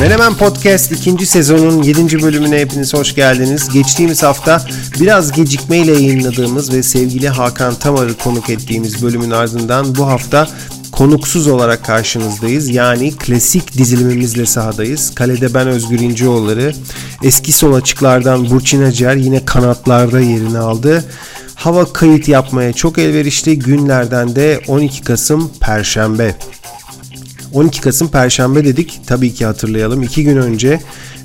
Menemen Podcast ikinci sezonun 7. bölümüne hepiniz hoş geldiniz. Geçtiğimiz hafta biraz gecikmeyle yayınladığımız ve sevgili Hakan Tamar'ı konuk ettiğimiz bölümün ardından bu hafta konuksuz olarak karşınızdayız. Yani klasik dizilimimizle sahadayız. Kalede ben Özgür İncioğulları, eski sol açıklardan Burçin Acar yine kanatlarda yerini aldı. Hava kayıt yapmaya çok elverişli günlerden de 12 Kasım Perşembe. 12 Kasım Perşembe dedik. Tabii ki hatırlayalım. İki gün önce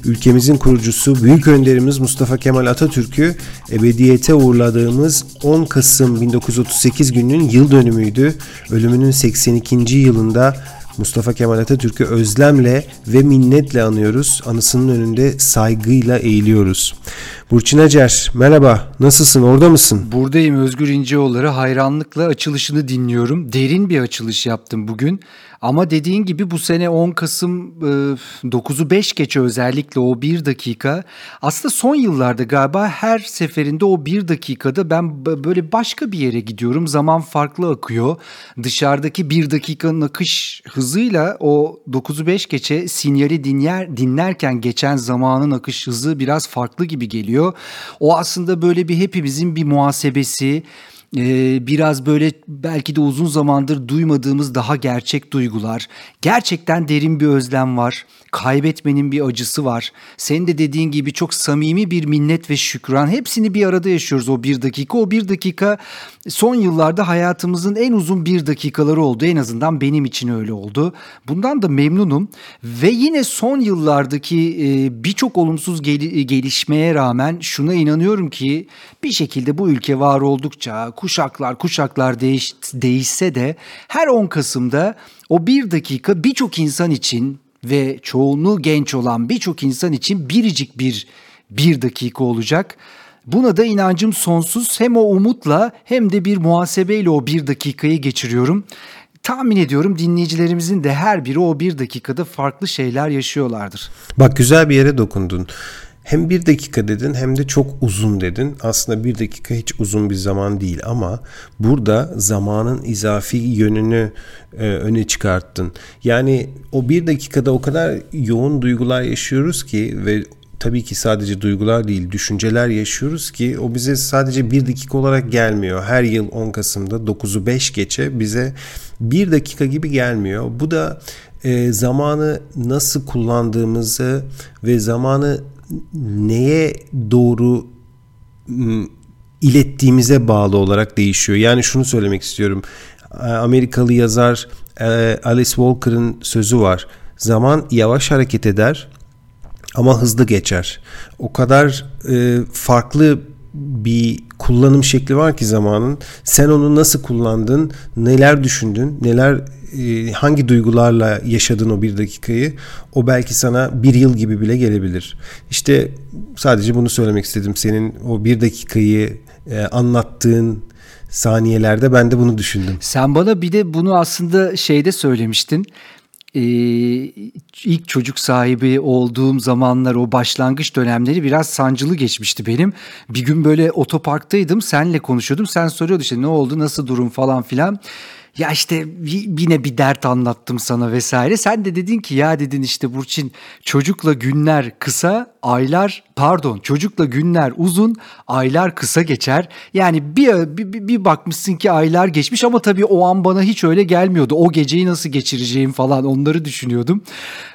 ülkemizin kurucusu büyük önderimiz Mustafa Kemal Atatürk'ü ebediyete uğurladığımız 10 Kasım 1938 gününün yıl dönümüydü. Ölümünün 82. yılında Mustafa Kemal Atatürk'ü özlemle ve minnetle anıyoruz. Anısının önünde saygıyla eğiliyoruz. Burçin Acar merhaba nasılsın orada mısın? Buradayım Özgür İnceoğulları hayranlıkla açılışını dinliyorum. Derin bir açılış yaptım bugün. Ama dediğin gibi bu sene 10 Kasım 9'u 5 geçe özellikle o 1 dakika. Aslında son yıllarda galiba her seferinde o 1 dakikada ben böyle başka bir yere gidiyorum. Zaman farklı akıyor. Dışarıdaki 1 dakikanın akış hızıyla o 9'u 5 geçe sinyali dinler, dinlerken geçen zamanın akış hızı biraz farklı gibi geliyor. O aslında böyle bir hepimizin bir muhasebesi, ee, biraz böyle belki de uzun zamandır duymadığımız daha gerçek duygular. Gerçekten derin bir özlem var. Kaybetmenin bir acısı var. Senin de dediğin gibi çok samimi bir minnet ve şükran. Hepsini bir arada yaşıyoruz o bir dakika. O bir dakika son yıllarda hayatımızın en uzun bir dakikaları oldu. En azından benim için öyle oldu. Bundan da memnunum. Ve yine son yıllardaki e, birçok olumsuz gelişmeye rağmen şuna inanıyorum ki bir şekilde bu ülke var oldukça kuşaklar kuşaklar değiş, değişse de her 10 Kasım'da o bir dakika birçok insan için ve çoğunluğu genç olan birçok insan için biricik bir bir dakika olacak. Buna da inancım sonsuz. Hem o umutla hem de bir muhasebeyle o bir dakikayı geçiriyorum. Tahmin ediyorum dinleyicilerimizin de her biri o bir dakikada farklı şeyler yaşıyorlardır. Bak güzel bir yere dokundun. Hem bir dakika dedin hem de çok uzun dedin. Aslında bir dakika hiç uzun bir zaman değil ama burada zamanın izafi yönünü e, öne çıkarttın. Yani o bir dakikada o kadar yoğun duygular yaşıyoruz ki ve tabii ki sadece duygular değil düşünceler yaşıyoruz ki o bize sadece bir dakika olarak gelmiyor. Her yıl 10 Kasım'da 9'u 5 geçe bize bir dakika gibi gelmiyor. Bu da e, zamanı nasıl kullandığımızı ve zamanı neye doğru ilettiğimize bağlı olarak değişiyor. Yani şunu söylemek istiyorum. Amerikalı yazar Alice Walker'ın sözü var. Zaman yavaş hareket eder ama hızlı geçer. O kadar e, farklı bir kullanım şekli var ki zamanın. Sen onu nasıl kullandın, neler düşündün, neler e, hangi duygularla yaşadın o bir dakikayı o belki sana bir yıl gibi bile gelebilir. İşte sadece bunu söylemek istedim. Senin o bir dakikayı e, anlattığın saniyelerde ben de bunu düşündüm. Sen bana bir de bunu aslında şeyde söylemiştin ee, ilk çocuk sahibi olduğum zamanlar o başlangıç dönemleri biraz sancılı geçmişti benim. Bir gün böyle otoparktaydım senle konuşuyordum sen soruyordun işte ne oldu nasıl durum falan filan. Ya işte yine bir dert anlattım sana vesaire. Sen de dedin ki ya dedin işte Burçin çocukla günler kısa, aylar pardon çocukla günler uzun, aylar kısa geçer. Yani bir, bir, bir bakmışsın ki aylar geçmiş ama tabii o an bana hiç öyle gelmiyordu. O geceyi nasıl geçireceğim falan onları düşünüyordum.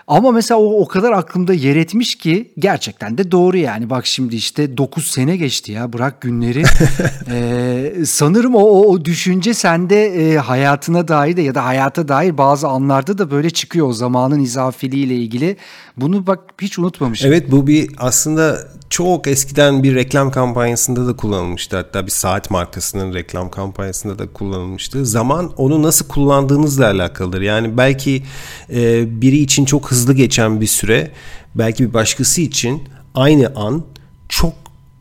Ama mesela o o kadar aklımda yer etmiş ki gerçekten de doğru yani. Bak şimdi işte 9 sene geçti ya bırak günleri. ee, sanırım o, o, o düşünce sende e, hayatına dair de ya da hayata dair bazı anlarda da böyle çıkıyor o zamanın izafiliğiyle ilgili. Bunu bak hiç unutmamışım. Evet bu bir aslında çok eskiden bir reklam kampanyasında da kullanılmıştı. Hatta bir saat markasının reklam kampanyasında da kullanılmıştı. Zaman onu nasıl kullandığınızla alakalıdır. Yani belki e, biri için çok hızlı geçen bir süre, belki bir başkası için aynı an çok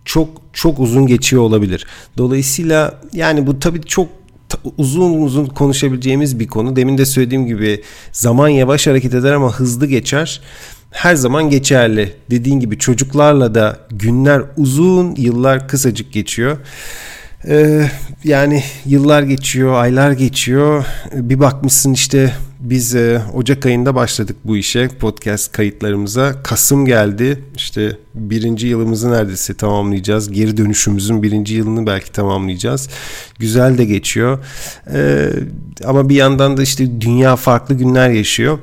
çok çok uzun geçiyor olabilir. Dolayısıyla yani bu tabii çok uzun uzun konuşabileceğimiz bir konu. Demin de söylediğim gibi zaman yavaş hareket eder ama hızlı geçer her zaman geçerli. Dediğin gibi çocuklarla da günler uzun, yıllar kısacık geçiyor. Ee, yani yıllar geçiyor, aylar geçiyor. Bir bakmışsın işte biz e, Ocak ayında başladık bu işe podcast kayıtlarımıza. Kasım geldi işte birinci yılımızı neredeyse tamamlayacağız. Geri dönüşümüzün birinci yılını belki tamamlayacağız. Güzel de geçiyor. Ee, ama bir yandan da işte dünya farklı günler yaşıyor.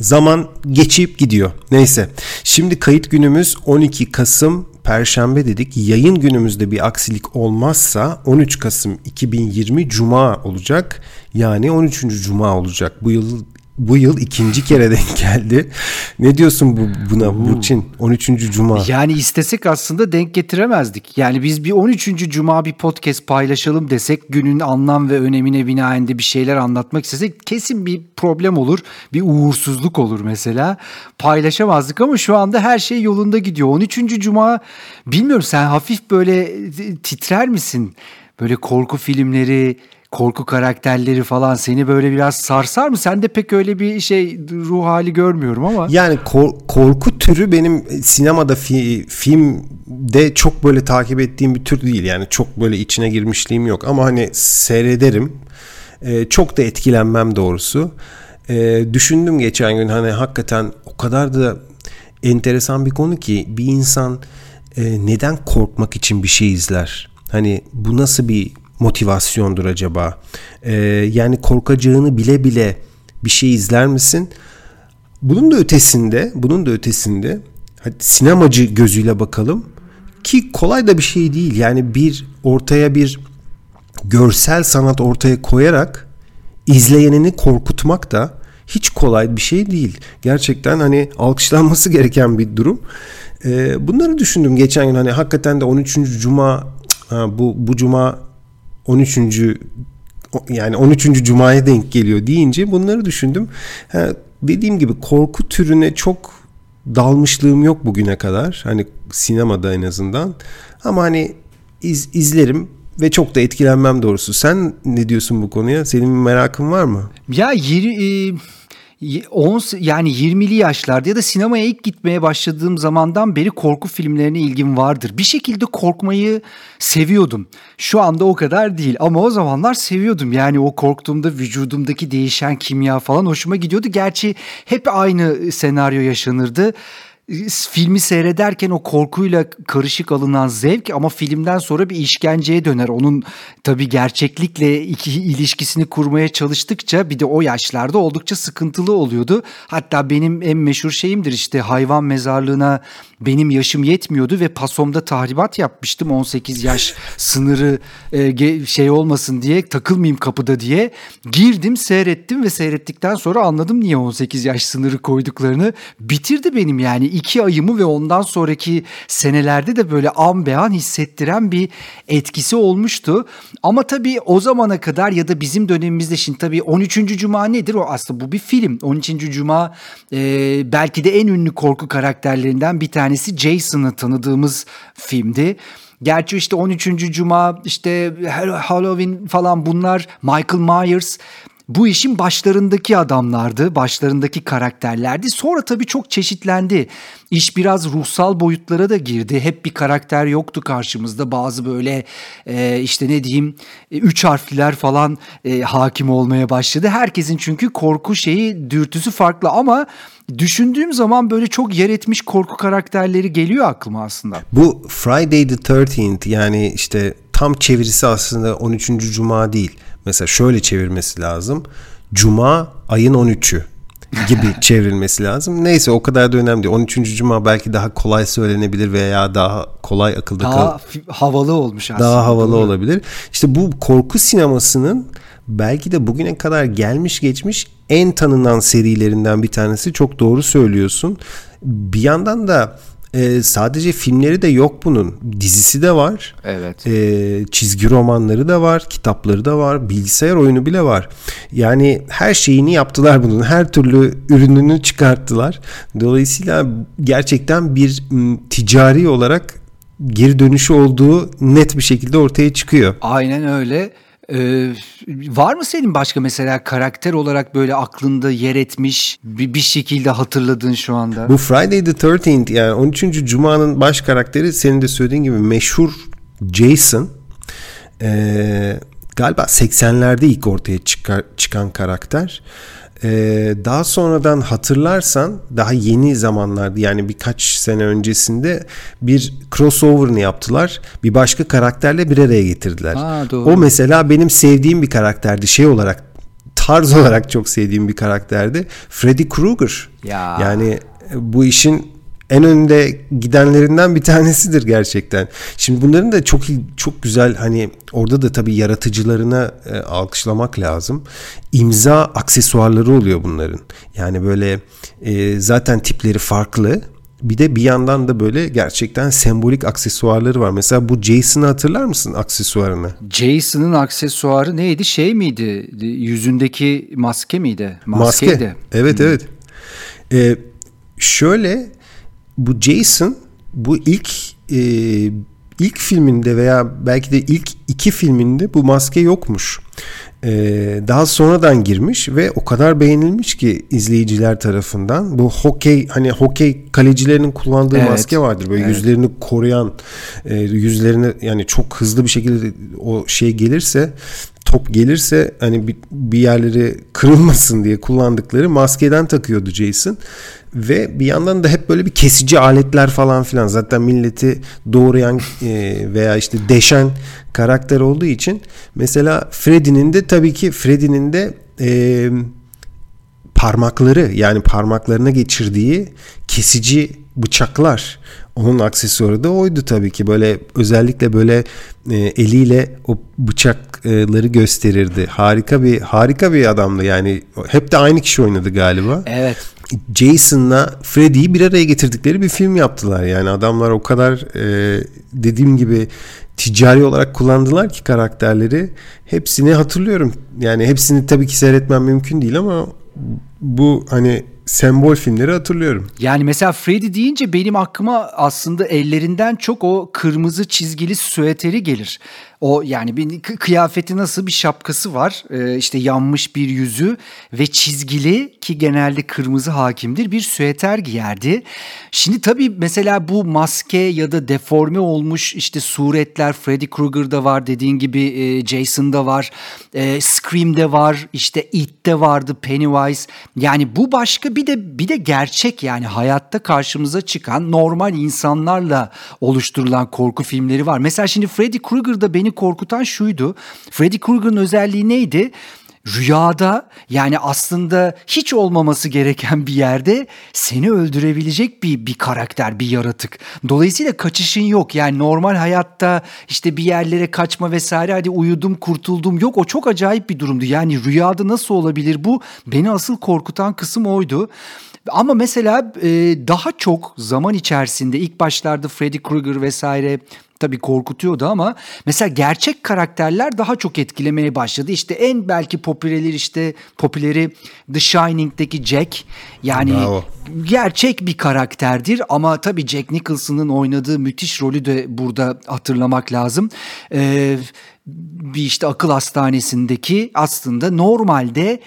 Zaman geçip gidiyor. Neyse. Şimdi kayıt günümüz 12 Kasım Perşembe dedik. Yayın günümüzde bir aksilik olmazsa 13 Kasım 2020 Cuma olacak. Yani 13. Cuma olacak. Bu yıl bu yıl ikinci kere denk geldi. Ne diyorsun bu buna Burçin? 13. Cuma. Yani istesek aslında denk getiremezdik. Yani biz bir 13. Cuma bir podcast paylaşalım desek günün anlam ve önemine binaen de bir şeyler anlatmak istesek kesin bir problem olur. Bir uğursuzluk olur mesela. Paylaşamazdık ama şu anda her şey yolunda gidiyor. 13. Cuma bilmiyorum sen hafif böyle titrer misin? Böyle korku filmleri, korku karakterleri falan seni böyle biraz sarsar mı? Sen de pek öyle bir şey ruh hali görmüyorum ama. Yani kor- korku türü benim sinemada fi- filmde çok böyle takip ettiğim bir tür değil. Yani çok böyle içine girmişliğim yok ama hani seyrederim. Ee, çok da etkilenmem doğrusu. Ee, düşündüm geçen gün hani hakikaten o kadar da enteresan bir konu ki bir insan e, neden korkmak için bir şey izler? Hani bu nasıl bir motivasyondur acaba? Ee, yani korkacağını bile bile bir şey izler misin? Bunun da ötesinde, bunun da ötesinde hadi sinemacı gözüyle bakalım ki kolay da bir şey değil. Yani bir ortaya bir görsel sanat ortaya koyarak izleyenini korkutmak da hiç kolay bir şey değil. Gerçekten hani alkışlanması gereken bir durum. Ee, bunları düşündüm geçen gün hani hakikaten de 13. Cuma bu bu cuma 13. yani 13. Cuma'ya denk geliyor deyince bunları düşündüm. Ha, dediğim gibi korku türüne çok dalmışlığım yok bugüne kadar. Hani sinemada en azından. Ama hani iz, izlerim ve çok da etkilenmem doğrusu. Sen ne diyorsun bu konuya? Senin merakın var mı? Ya yeri, e, 10 yani 20'li yaşlarda ya da sinemaya ilk gitmeye başladığım zamandan beri korku filmlerine ilgim vardır. Bir şekilde korkmayı seviyordum. Şu anda o kadar değil ama o zamanlar seviyordum. Yani o korktuğumda vücudumdaki değişen kimya falan hoşuma gidiyordu. Gerçi hep aynı senaryo yaşanırdı filmi seyrederken o korkuyla karışık alınan zevk ama filmden sonra bir işkenceye döner. Onun tabii gerçeklikle iki ilişkisini kurmaya çalıştıkça bir de o yaşlarda oldukça sıkıntılı oluyordu. Hatta benim en meşhur şeyimdir işte hayvan mezarlığına benim yaşım yetmiyordu ve pasomda tahribat yapmıştım 18 yaş sınırı e, şey olmasın diye takılmayayım kapıda diye girdim seyrettim ve seyrettikten sonra anladım niye 18 yaş sınırı koyduklarını bitirdi benim yani iki ayımı ve ondan sonraki senelerde de böyle an be an hissettiren bir etkisi olmuştu ama tabii o zamana kadar ya da bizim dönemimizde şimdi tabii 13. Cuma nedir o aslında bu bir film 13. Cuma e, belki de en ünlü korku karakterlerinden bir tane tanesi Jason'ı tanıdığımız filmdi. Gerçi işte 13. Cuma işte Halloween falan bunlar Michael Myers bu işin başlarındaki adamlardı, başlarındaki karakterlerdi. Sonra tabii çok çeşitlendi. İş biraz ruhsal boyutlara da girdi. Hep bir karakter yoktu karşımızda. Bazı böyle e, işte ne diyeyim e, üç harfliler falan e, hakim olmaya başladı. Herkesin çünkü korku şeyi dürtüsü farklı ama düşündüğüm zaman böyle çok yer etmiş korku karakterleri geliyor aklıma aslında. Bu Friday the 13th yani işte tam çevirisi aslında 13. Cuma değil. Mesela şöyle çevirmesi lazım. Cuma ayın 13'ü gibi çevrilmesi lazım. Neyse o kadar da önemli değil. 13. Cuma belki daha kolay söylenebilir veya daha kolay akılda daha kal- havalı olmuş aslında. Daha havalı Doğru. olabilir. İşte bu korku sinemasının belki de bugüne kadar gelmiş geçmiş en tanınan serilerinden bir tanesi. Çok doğru söylüyorsun. Bir yandan da e, sadece filmleri de yok bunun. Dizisi de var. Evet. E, çizgi romanları da var. Kitapları da var. Bilgisayar oyunu bile var. Yani her şeyini yaptılar bunun. Her türlü ürününü çıkarttılar. Dolayısıyla gerçekten bir ticari olarak geri dönüşü olduğu net bir şekilde ortaya çıkıyor. Aynen öyle. Ee, var mı senin başka mesela karakter olarak böyle aklında yer etmiş bir, bir şekilde hatırladığın şu anda? Bu Friday the 13th yani 13. Cuma'nın baş karakteri senin de söylediğin gibi meşhur Jason. Ee, galiba 80'lerde ilk ortaya çıkar, çıkan karakter. Ee, daha sonradan hatırlarsan daha yeni zamanlarda yani birkaç sene öncesinde bir crossover'ını yaptılar. Bir başka karakterle bir araya getirdiler. Aa, doğru. O mesela benim sevdiğim bir karakterdi şey olarak tarz olarak çok sevdiğim bir karakterdi. Freddy Krueger. Ya. Yani bu işin en önde gidenlerinden bir tanesidir gerçekten. Şimdi bunların da çok çok güzel hani orada da tabii yaratıcılarına e, alkışlamak lazım. İmza aksesuarları oluyor bunların. Yani böyle e, zaten tipleri farklı. Bir de bir yandan da böyle gerçekten sembolik aksesuarları var. Mesela bu Jason'ı hatırlar mısın aksesuarını? Jason'ın aksesuarı neydi? Şey miydi? Yüzündeki maske miydi? Maskeydi. Maske. Evet evet. Ee, şöyle bu Jason bu ilk e, ilk filminde veya belki de ilk iki filminde bu maske yokmuş. Ee, daha sonradan girmiş ve o kadar beğenilmiş ki izleyiciler tarafından. Bu hokey hani hokey kalecilerinin kullandığı evet. maske vardır. Böyle evet. yüzlerini koruyan, e, yüzlerini yani çok hızlı bir şekilde o şey gelirse top gelirse hani bir, bir yerleri kırılmasın diye kullandıkları maskeden takıyordu Jason. Ve bir yandan da hep böyle bir kesici aletler falan filan. Zaten milleti doğrayan e, veya işte deşen karakter olduğu için. Mesela Freddy'nin de tabii ki Freddy'nin de e, parmakları yani parmaklarına geçirdiği kesici bıçaklar onun aksesuarı da oydu tabii ki böyle özellikle böyle e, eliyle o bıçakları gösterirdi. Harika bir harika bir adamdı yani hep de aynı kişi oynadı galiba. Evet. Jason'la Freddy'yi bir araya getirdikleri bir film yaptılar. Yani adamlar o kadar e, dediğim gibi ticari olarak kullandılar ki karakterleri. Hepsini hatırlıyorum. Yani hepsini tabii ki seyretmem mümkün değil ama bu hani sembol filmleri hatırlıyorum. Yani mesela Freddy deyince benim aklıma aslında ellerinden çok o kırmızı çizgili süeteri gelir. O yani bir kıyafeti nasıl bir şapkası var ee, işte yanmış bir yüzü ve çizgili ki genelde kırmızı hakimdir bir süeter giyerdi. Şimdi tabii mesela bu maske ya da deforme olmuş işte suretler Freddy Krueger'da var dediğin gibi e, Jason'da var e, Scream'de var işte It'te vardı Pennywise yani bu başka bir de bir de gerçek yani hayatta karşımıza çıkan normal insanlarla oluşturulan korku filmleri var. Mesela şimdi Freddy Krueger'da beni korkutan şuydu. Freddy Krueger'ın özelliği neydi? rüyada yani aslında hiç olmaması gereken bir yerde seni öldürebilecek bir bir karakter, bir yaratık. Dolayısıyla kaçışın yok. Yani normal hayatta işte bir yerlere kaçma vesaire hadi uyudum kurtuldum yok. O çok acayip bir durumdu. Yani rüyada nasıl olabilir bu? Beni asıl korkutan kısım oydu. Ama mesela daha çok zaman içerisinde ilk başlarda Freddy Krueger vesaire tabii korkutuyordu ama mesela gerçek karakterler daha çok etkilemeye başladı. İşte en belki popülerleri işte popüleri The Shining'deki Jack. Yani Bravo. gerçek bir karakterdir ama tabii Jack Nicholson'ın oynadığı müthiş rolü de burada hatırlamak lazım. Ee, bir işte akıl hastanesindeki aslında normalde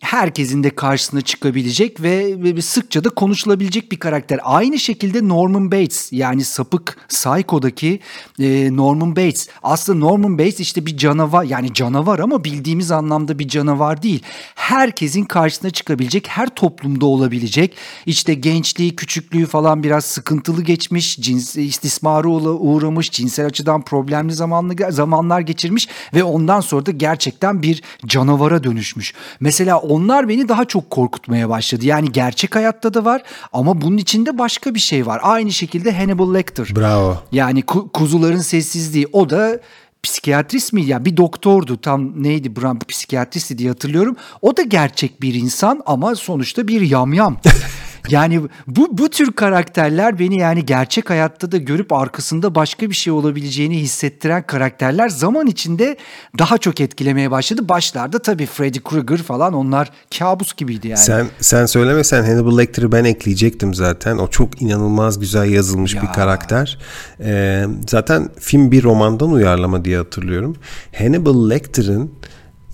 herkesin de karşısına çıkabilecek ve sıkça da konuşulabilecek bir karakter. Aynı şekilde Norman Bates yani sapık Psycho'daki e, Norman Bates. Aslında Norman Bates işte bir canavar yani canavar ama bildiğimiz anlamda bir canavar değil. Herkesin karşısına çıkabilecek, her toplumda olabilecek. İşte gençliği, küçüklüğü falan biraz sıkıntılı geçmiş, cins istismarı uğramış, cinsel açıdan problemli zamanlı zamanlar geçirmiş ve ondan sonra da gerçekten bir canavara dönüşmüş. Mesela onlar beni daha çok korkutmaya başladı. Yani gerçek hayatta da var ama bunun içinde başka bir şey var. Aynı şekilde Hannibal Lecter. Bravo. Yani ku- kuzuların sessizliği o da psikiyatrist mi ya bir doktordu tam neydi Bram psikiyatristi diye hatırlıyorum. O da gerçek bir insan ama sonuçta bir yamyam. Yani bu bu tür karakterler beni yani gerçek hayatta da görüp arkasında başka bir şey olabileceğini hissettiren karakterler zaman içinde daha çok etkilemeye başladı. Başlarda tabii Freddy Krueger falan onlar kabus gibiydi yani. Sen sen söylemesen Hannibal Lecter'ı ben ekleyecektim zaten. O çok inanılmaz güzel yazılmış ya. bir karakter. Ee, zaten film bir romandan uyarlama diye hatırlıyorum. Hannibal Lecter'ın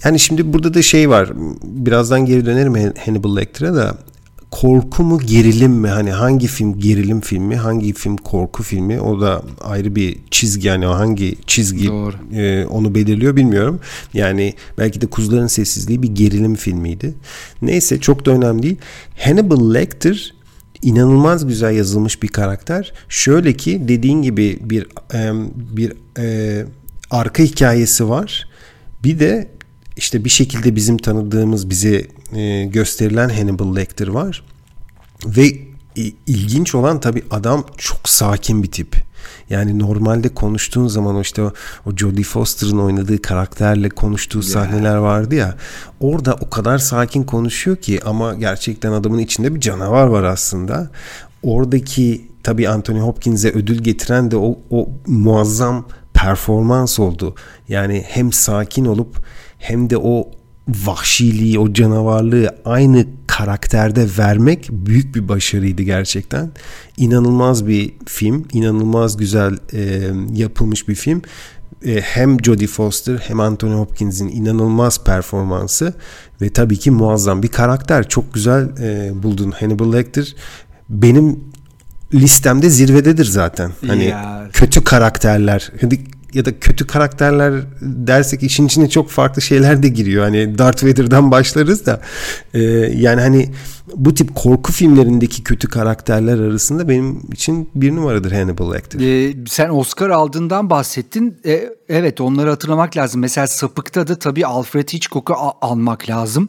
yani şimdi burada da şey var. Birazdan geri dönerim Hannibal Lecter'a da korku mu gerilim mi? Hani hangi film gerilim filmi, hangi film korku filmi? O da ayrı bir çizgi yani hangi çizgi e, onu belirliyor bilmiyorum. Yani belki de Kuzuların Sessizliği bir gerilim filmiydi. Neyse çok da önemli değil. Hannibal Lecter inanılmaz güzel yazılmış bir karakter. Şöyle ki dediğin gibi bir e, bir e, arka hikayesi var. Bir de işte bir şekilde bizim tanıdığımız bize e, gösterilen Hannibal Lecter var. Ve ilginç olan tabii adam çok sakin bir tip. Yani normalde konuştuğun zaman işte o, o Jodie Foster'ın oynadığı karakterle konuştuğu sahneler vardı ya. Orada o kadar sakin konuşuyor ki ama gerçekten adamın içinde bir canavar var aslında. Oradaki tabii Anthony Hopkins'e ödül getiren de o, o muazzam performans oldu. Yani hem sakin olup hem de o vahşiliği, o canavarlığı aynı karakterde vermek büyük bir başarıydı gerçekten. İnanılmaz bir film, inanılmaz güzel e, yapılmış bir film. E, hem Jodie Foster hem Anthony Hopkins'in inanılmaz performansı ve tabii ki muazzam bir karakter. Çok güzel e, buldun Hannibal Lecter. Benim listemde zirvededir zaten. Hani ya. kötü karakterler. Hani ya da kötü karakterler dersek işin içine çok farklı şeyler de giriyor. Hani Darth Vader'dan başlarız da e, yani hani bu tip korku filmlerindeki kötü karakterler arasında benim için bir numaradır Hannibal Lecter. Ee, sen Oscar aldığından bahsettin. Ee, evet onları hatırlamak lazım. Mesela Sapık'ta da tabii Alfred Hitchcock'u almak lazım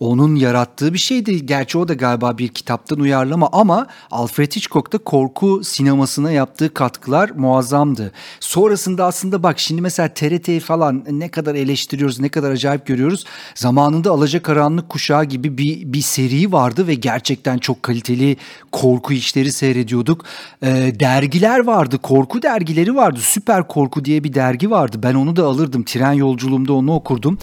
onun yarattığı bir şeydi. Gerçi o da galiba bir kitaptan uyarlama ama Alfred Hitchcock da korku sinemasına yaptığı katkılar muazzamdı. Sonrasında aslında bak şimdi mesela TRT'yi falan ne kadar eleştiriyoruz, ne kadar acayip görüyoruz. Zamanında Alacakaranlık Kuşağı gibi bir, bir seri vardı ve gerçekten çok kaliteli korku işleri seyrediyorduk. Ee, dergiler vardı, korku dergileri vardı. Süper Korku diye bir dergi vardı. Ben onu da alırdım. Tren yolculuğumda onu okurdum.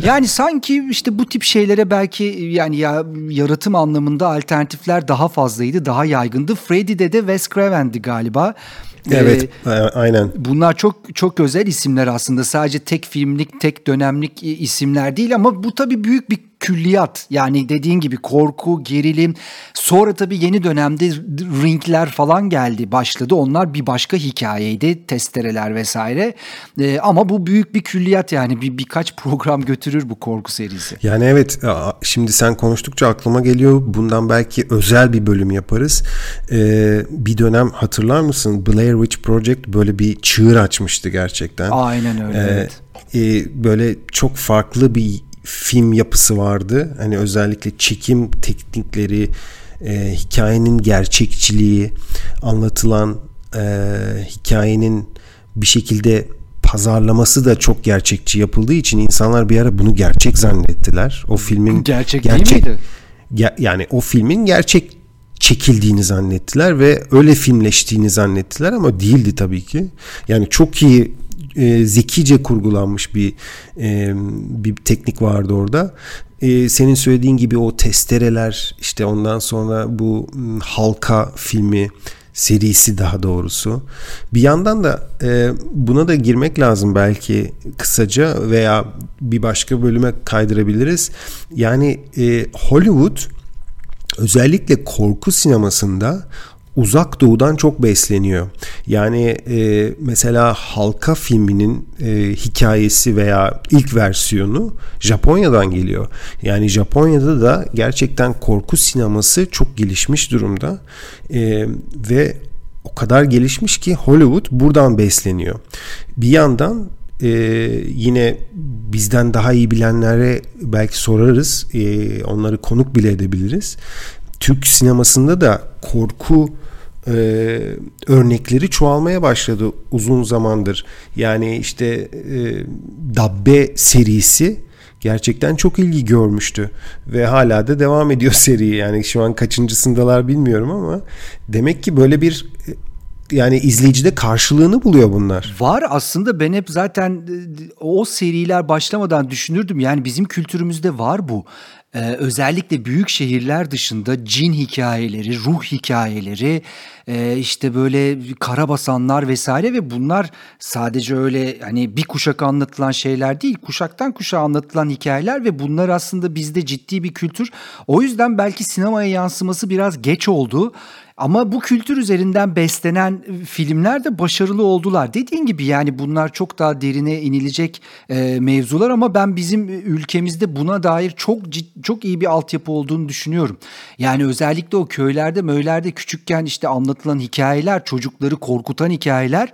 Yani sanki işte bu tip şeylere belki yani ya yaratım anlamında alternatifler daha fazlaydı, daha yaygındı. Freddy'de de Wes Craven'di galiba. Evet, ee, aynen. Bunlar çok çok özel isimler aslında. Sadece tek filmlik, tek dönemlik isimler değil ama bu tabii büyük bir külliyat yani dediğin gibi korku, gerilim. Sonra tabii yeni dönemde ringler falan geldi, başladı. Onlar bir başka hikayeydi, testereler vesaire. Ee, ama bu büyük bir külliyat yani bir birkaç program götürür bu korku serisi. Yani evet, şimdi sen konuştukça aklıma geliyor. Bundan belki özel bir bölüm yaparız. Ee, bir dönem hatırlar mısın? Blair Witch Project böyle bir çığır açmıştı gerçekten. Aynen öyle. Ee, evet. E, böyle çok farklı bir film yapısı vardı. Hani özellikle çekim teknikleri, e, hikayenin gerçekçiliği, anlatılan e, hikayenin bir şekilde pazarlaması da çok gerçekçi yapıldığı için insanlar bir ara bunu gerçek zannettiler. O filmin gerçek, gerçek değil miydi? Ge, yani o filmin gerçek çekildiğini zannettiler ve öyle filmleştiğini zannettiler ama değildi tabii ki. Yani çok iyi e, zekice kurgulanmış bir e, bir teknik vardı orada. E, senin söylediğin gibi o testereler işte ondan sonra bu halka filmi serisi daha doğrusu. Bir yandan da e, buna da girmek lazım belki kısaca veya bir başka bölüme kaydırabiliriz. Yani e, Hollywood özellikle korku sinemasında uzak doğudan çok besleniyor. Yani e, mesela Halka filminin e, hikayesi veya ilk versiyonu Japonya'dan geliyor. Yani Japonya'da da gerçekten korku sineması çok gelişmiş durumda e, ve o kadar gelişmiş ki Hollywood buradan besleniyor. Bir yandan e, yine bizden daha iyi bilenlere belki sorarız. E, onları konuk bile edebiliriz. Türk sinemasında da korku e, örnekleri çoğalmaya başladı uzun zamandır. Yani işte e, Dabbe serisi gerçekten çok ilgi görmüştü ve hala da devam ediyor seri. Yani şu an kaçıncısındalar bilmiyorum ama demek ki böyle bir yani izleyicide karşılığını buluyor bunlar. Var aslında ben hep zaten o seriler başlamadan düşünürdüm. Yani bizim kültürümüzde var bu. e, özellikle büyük şehirler dışında cin hikayeleri, ruh hikayeleri, e, işte böyle karabasanlar vesaire ve bunlar sadece öyle hani bir kuşak anlatılan şeyler değil, kuşaktan kuşağa anlatılan hikayeler ve bunlar aslında bizde ciddi bir kültür. O yüzden belki sinemaya yansıması biraz geç oldu. Ama bu kültür üzerinden beslenen filmler de başarılı oldular. Dediğin gibi yani bunlar çok daha derine inilecek e, mevzular ama ben bizim ülkemizde buna dair çok çok iyi bir altyapı olduğunu düşünüyorum. Yani özellikle o köylerde, möylerde küçükken işte anlatılan hikayeler, çocukları korkutan hikayeler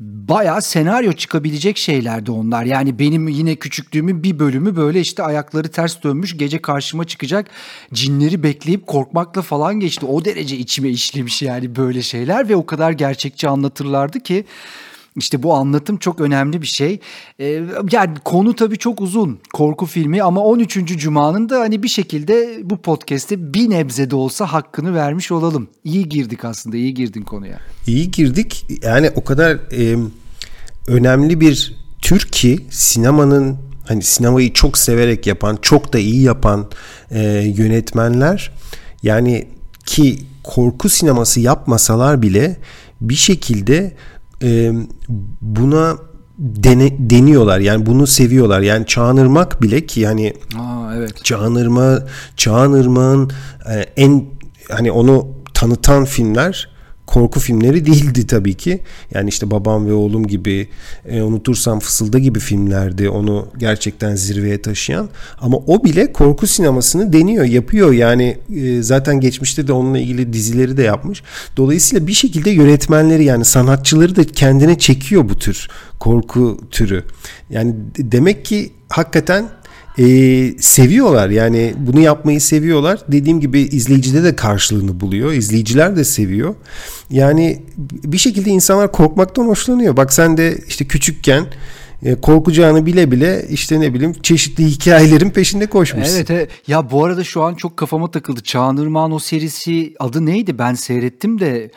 bayağı senaryo çıkabilecek şeylerdi onlar. Yani benim yine küçüklüğümün bir bölümü böyle işte ayakları ters dönmüş gece karşıma çıkacak cinleri bekleyip korkmakla falan geçti. O derece içime işlemiş yani böyle şeyler ve o kadar gerçekçi anlatırlardı ki işte bu anlatım çok önemli bir şey. Ee, yani konu tabii çok uzun korku filmi ama 13. Cuma'nın da hani bir şekilde bu podcast'te bir nebze de olsa hakkını vermiş olalım. İyi girdik aslında iyi girdin konuya. İyi girdik yani o kadar e, önemli bir tür ki sinemanın hani sinemayı çok severek yapan çok da iyi yapan e, yönetmenler yani ki korku sineması yapmasalar bile bir şekilde e, buna dene, deniyorlar. Yani bunu seviyorlar. Yani Çağınırmak bile ki yani Aa, evet. Çağınırma Çağınırmak'ın e, en hani onu tanıtan filmler korku filmleri değildi tabii ki. Yani işte Babam ve Oğlum gibi, e, Unutursam Fısılda gibi filmlerdi onu gerçekten zirveye taşıyan. Ama o bile korku sinemasını deniyor, yapıyor. Yani e, zaten geçmişte de onunla ilgili dizileri de yapmış. Dolayısıyla bir şekilde yönetmenleri yani sanatçıları da kendine çekiyor bu tür korku türü. Yani demek ki hakikaten e, seviyorlar yani bunu yapmayı seviyorlar. Dediğim gibi izleyicide de karşılığını buluyor. İzleyiciler de seviyor. Yani bir şekilde insanlar korkmaktan hoşlanıyor. Bak sen de işte küçükken e, korkacağını bile bile işte ne bileyim çeşitli hikayelerin peşinde koşmuşsun. Evet, evet. Ya bu arada şu an çok kafama takıldı. Çağınırmağın o serisi adı neydi? Ben seyrettim de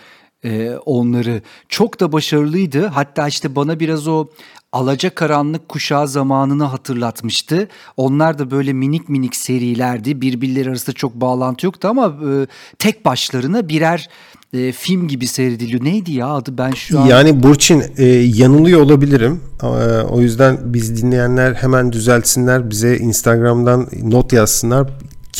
e, onları. Çok da başarılıydı. Hatta işte bana biraz o Alaca karanlık kuşağı zamanını hatırlatmıştı. Onlar da böyle minik minik serilerdi. Birbirleri arasında çok bağlantı yoktu ama e, tek başlarına birer e, film gibi seyrediliyor. Neydi ya adı ben şu an... Yani Burçin e, yanılıyor olabilirim. E, o yüzden biz dinleyenler hemen düzeltsinler. Bize Instagram'dan not yazsınlar.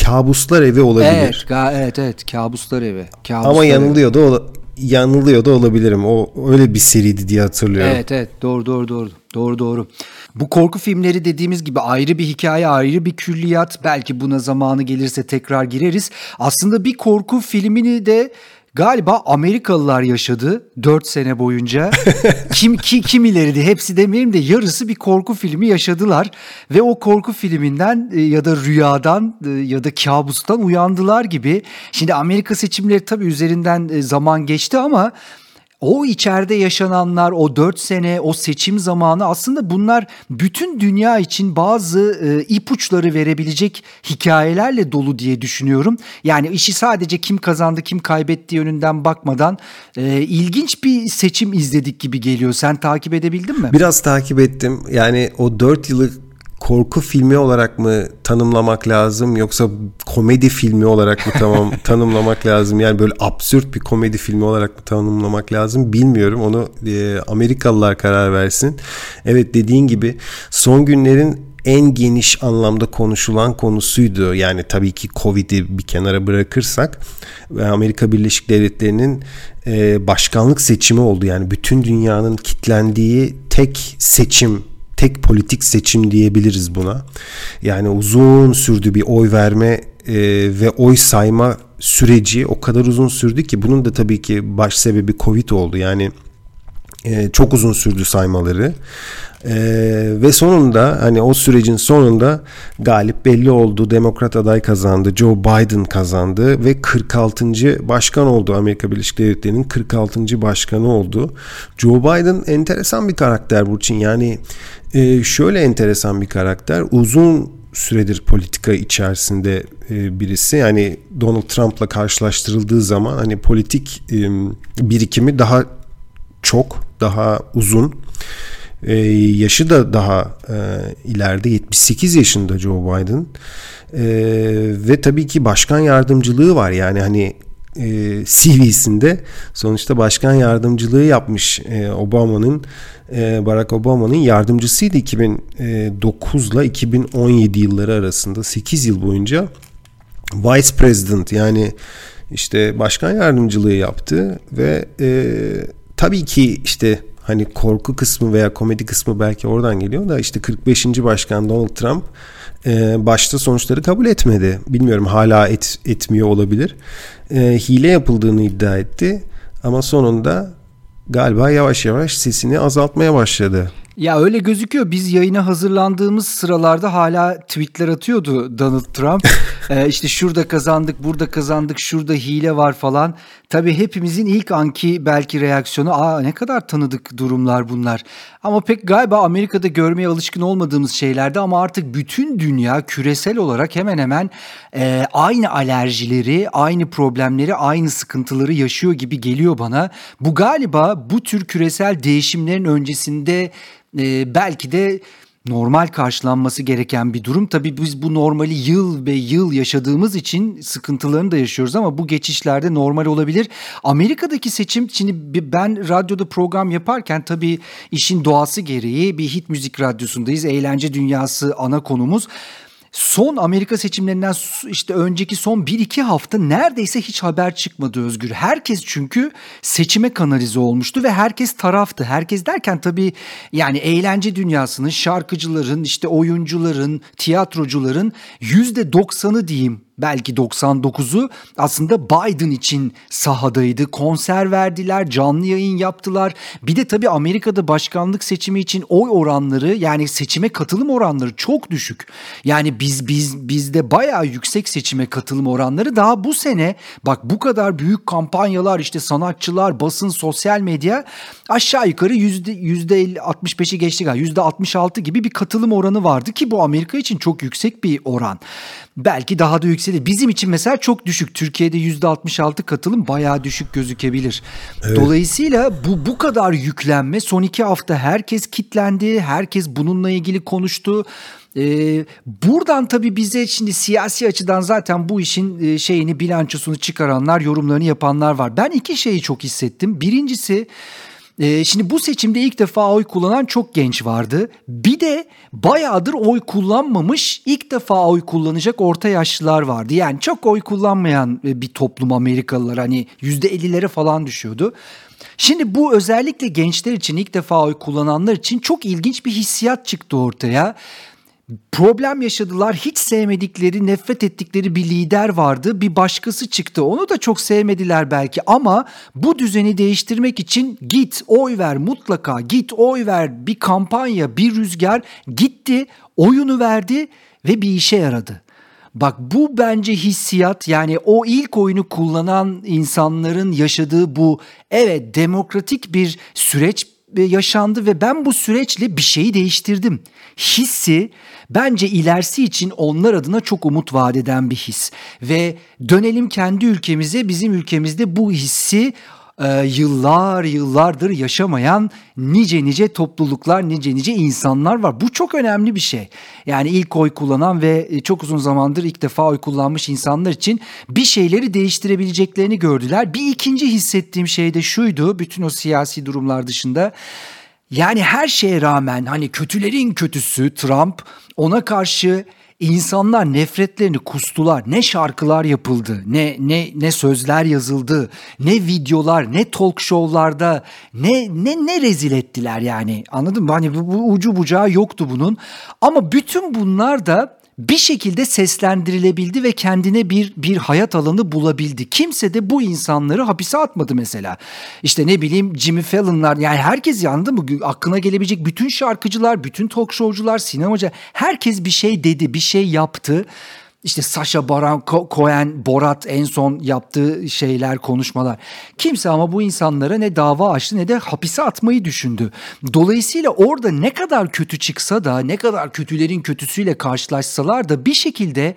Kabuslar evi olabilir. Evet, ga- evet, evet. Kabuslar evi. Kabuslar Ama yanılıyor da yanılıyor da olabilirim. O öyle bir seriydi diye hatırlıyorum. Evet evet doğru doğru doğru. Doğru doğru. Bu korku filmleri dediğimiz gibi ayrı bir hikaye, ayrı bir külliyat. Belki buna zamanı gelirse tekrar gireriz. Aslında bir korku filmini de Galiba Amerikalılar yaşadı 4 sene boyunca. Kim ki kimileri de hepsi demeyeyim de yarısı bir korku filmi yaşadılar ve o korku filminden e, ya da rüyadan e, ya da kabustan uyandılar gibi. Şimdi Amerika seçimleri tabii üzerinden e, zaman geçti ama o içeride yaşananlar, o dört sene, o seçim zamanı aslında bunlar bütün dünya için bazı e, ipuçları verebilecek hikayelerle dolu diye düşünüyorum. Yani işi sadece kim kazandı, kim kaybetti yönünden bakmadan e, ilginç bir seçim izledik gibi geliyor. Sen takip edebildin mi? Biraz takip ettim. Yani o dört yıllık korku filmi olarak mı tanımlamak lazım yoksa komedi filmi olarak mı tamam tanımlamak lazım? Yani böyle absürt bir komedi filmi olarak mı tanımlamak lazım bilmiyorum. Onu e, Amerikalılar karar versin. Evet dediğin gibi son günlerin en geniş anlamda konuşulan konusuydu. Yani tabii ki Covid'i bir kenara bırakırsak ve Amerika Birleşik Devletleri'nin e, başkanlık seçimi oldu. Yani bütün dünyanın kitlendiği tek seçim tek politik seçim diyebiliriz buna. Yani uzun sürdü bir oy verme e, ve oy sayma süreci o kadar uzun sürdü ki bunun da tabii ki baş sebebi Covid oldu. Yani e, çok uzun sürdü saymaları. Ee, ve sonunda hani o sürecin sonunda galip belli oldu. Demokrat aday kazandı. Joe Biden kazandı ve 46. başkan oldu. Amerika Birleşik Devletleri'nin 46. başkanı oldu. Joe Biden enteresan bir karakter Burçin. Yani e, şöyle enteresan bir karakter. Uzun süredir politika içerisinde e, birisi. Yani Donald Trump'la karşılaştırıldığı zaman hani politik e, birikimi daha çok, daha uzun E, yaşı da daha e, ileride 78 yaşında Joe Biden. E, ve tabii ki başkan yardımcılığı var yani hani e, CV'sinde sonuçta başkan yardımcılığı yapmış e, Obama'nın e, Barack Obama'nın yardımcısıydı 2009 ile 2017 yılları arasında 8 yıl boyunca Vice President yani işte başkan yardımcılığı yaptı ve e, tabii ki işte hani korku kısmı veya komedi kısmı belki oradan geliyor da işte 45. başkan Donald Trump e, başta sonuçları kabul etmedi. Bilmiyorum hala et, etmiyor olabilir. E, hile yapıldığını iddia etti ama sonunda galiba yavaş yavaş sesini azaltmaya başladı. Ya öyle gözüküyor. Biz yayına hazırlandığımız sıralarda hala tweetler atıyordu Donald Trump. ee, işte şurada kazandık, burada kazandık, şurada hile var falan. Tabii hepimizin ilk anki belki reaksiyonu aa ne kadar tanıdık durumlar bunlar. Ama pek galiba Amerika'da görmeye alışkın olmadığımız şeylerdi ama artık bütün dünya küresel olarak hemen hemen e, aynı alerjileri, aynı problemleri, aynı sıkıntıları yaşıyor gibi geliyor bana. Bu galiba bu tür küresel değişimlerin öncesinde e, belki de normal karşılanması gereken bir durum. Tabii biz bu normali yıl ve yıl yaşadığımız için sıkıntılarını da yaşıyoruz ama bu geçişlerde normal olabilir. Amerika'daki seçim şimdi ben radyoda program yaparken tabii işin doğası gereği bir hit müzik radyosundayız. Eğlence dünyası ana konumuz. Son Amerika seçimlerinden işte önceki son 1-2 hafta neredeyse hiç haber çıkmadı Özgür. Herkes çünkü seçime kanalize olmuştu ve herkes taraftı. Herkes derken tabii yani eğlence dünyasının, şarkıcıların, işte oyuncuların, tiyatrocuların %90'ı diyeyim belki 99'u aslında Biden için sahadaydı. Konser verdiler, canlı yayın yaptılar. Bir de tabii Amerika'da başkanlık seçimi için oy oranları yani seçime katılım oranları çok düşük. Yani biz biz bizde bayağı yüksek seçime katılım oranları daha bu sene bak bu kadar büyük kampanyalar işte sanatçılar, basın, sosyal medya aşağı yukarı yüzde yüzde 65'i geçti galiba yüzde 66 gibi bir katılım oranı vardı ki bu Amerika için çok yüksek bir oran. Belki daha da yükselir. Bizim için mesela çok düşük. Türkiye'de %66 katılım bayağı düşük gözükebilir. Evet. Dolayısıyla bu bu kadar yüklenme son iki hafta herkes kitlendi. Herkes bununla ilgili konuştu. Ee, buradan tabii bize şimdi siyasi açıdan zaten bu işin e, şeyini bilançosunu çıkaranlar, yorumlarını yapanlar var. Ben iki şeyi çok hissettim. Birincisi ee, şimdi bu seçimde ilk defa oy kullanan çok genç vardı. Bir de bayağıdır oy kullanmamış ilk defa oy kullanacak orta yaşlılar vardı. Yani çok oy kullanmayan e, bir toplum Amerikalılar hani %50'lere falan düşüyordu. Şimdi bu özellikle gençler için ilk defa oy kullananlar için çok ilginç bir hissiyat çıktı ortaya problem yaşadılar. Hiç sevmedikleri, nefret ettikleri bir lider vardı. Bir başkası çıktı. Onu da çok sevmediler belki ama bu düzeni değiştirmek için git oy ver mutlaka. Git oy ver. Bir kampanya, bir rüzgar gitti, oyunu verdi ve bir işe yaradı. Bak bu bence hissiyat yani o ilk oyunu kullanan insanların yaşadığı bu evet demokratik bir süreç yaşandı ve ben bu süreçle bir şeyi değiştirdim. Hissi bence ilerisi için onlar adına çok umut vaat eden bir his. Ve dönelim kendi ülkemize bizim ülkemizde bu hissi e, yıllar yıllardır yaşamayan nice nice topluluklar, nice nice insanlar var. Bu çok önemli bir şey. Yani ilk oy kullanan ve e, çok uzun zamandır ilk defa oy kullanmış insanlar için bir şeyleri değiştirebileceklerini gördüler. Bir ikinci hissettiğim şey de şuydu bütün o siyasi durumlar dışında. Yani her şeye rağmen hani kötülerin kötüsü Trump ona karşı İnsanlar nefretlerini kustular. Ne şarkılar yapıldı, ne ne ne sözler yazıldı, ne videolar, ne talk show'larda ne ne ne rezil ettiler yani. Anladın mı? Hani bu, bu ucu bucağı yoktu bunun. Ama bütün bunlar da bir şekilde seslendirilebildi ve kendine bir bir hayat alanı bulabildi. Kimse de bu insanları hapise atmadı mesela. İşte ne bileyim Jimmy Fallon'lar yani herkes yandı mı? Aklına gelebilecek bütün şarkıcılar, bütün talk show'cular, sinemacı herkes bir şey dedi, bir şey yaptı. İşte Sasha Baron Cohen, Borat en son yaptığı şeyler, konuşmalar. Kimse ama bu insanlara ne dava açtı ne de hapise atmayı düşündü. Dolayısıyla orada ne kadar kötü çıksa da, ne kadar kötülerin kötüsüyle karşılaşsalar da bir şekilde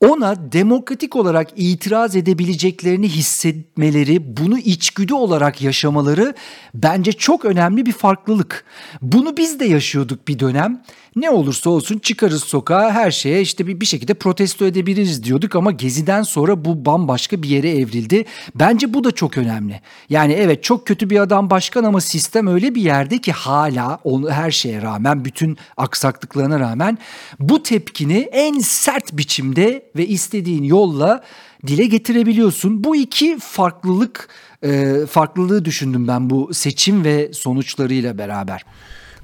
ona demokratik olarak itiraz edebileceklerini hissetmeleri, bunu içgüdü olarak yaşamaları bence çok önemli bir farklılık. Bunu biz de yaşıyorduk bir dönem. Ne olursa olsun çıkarız sokağa her şeye işte bir, bir şekilde protesto edebiliriz diyorduk ama Gezi'den sonra bu bambaşka bir yere evrildi. Bence bu da çok önemli. Yani evet çok kötü bir adam başkan ama sistem öyle bir yerde ki hala onu her şeye rağmen bütün aksaklıklarına rağmen bu tepkini en sert biçimde ve istediğin yolla dile getirebiliyorsun. Bu iki farklılık e, farklılığı düşündüm ben bu seçim ve sonuçlarıyla beraber.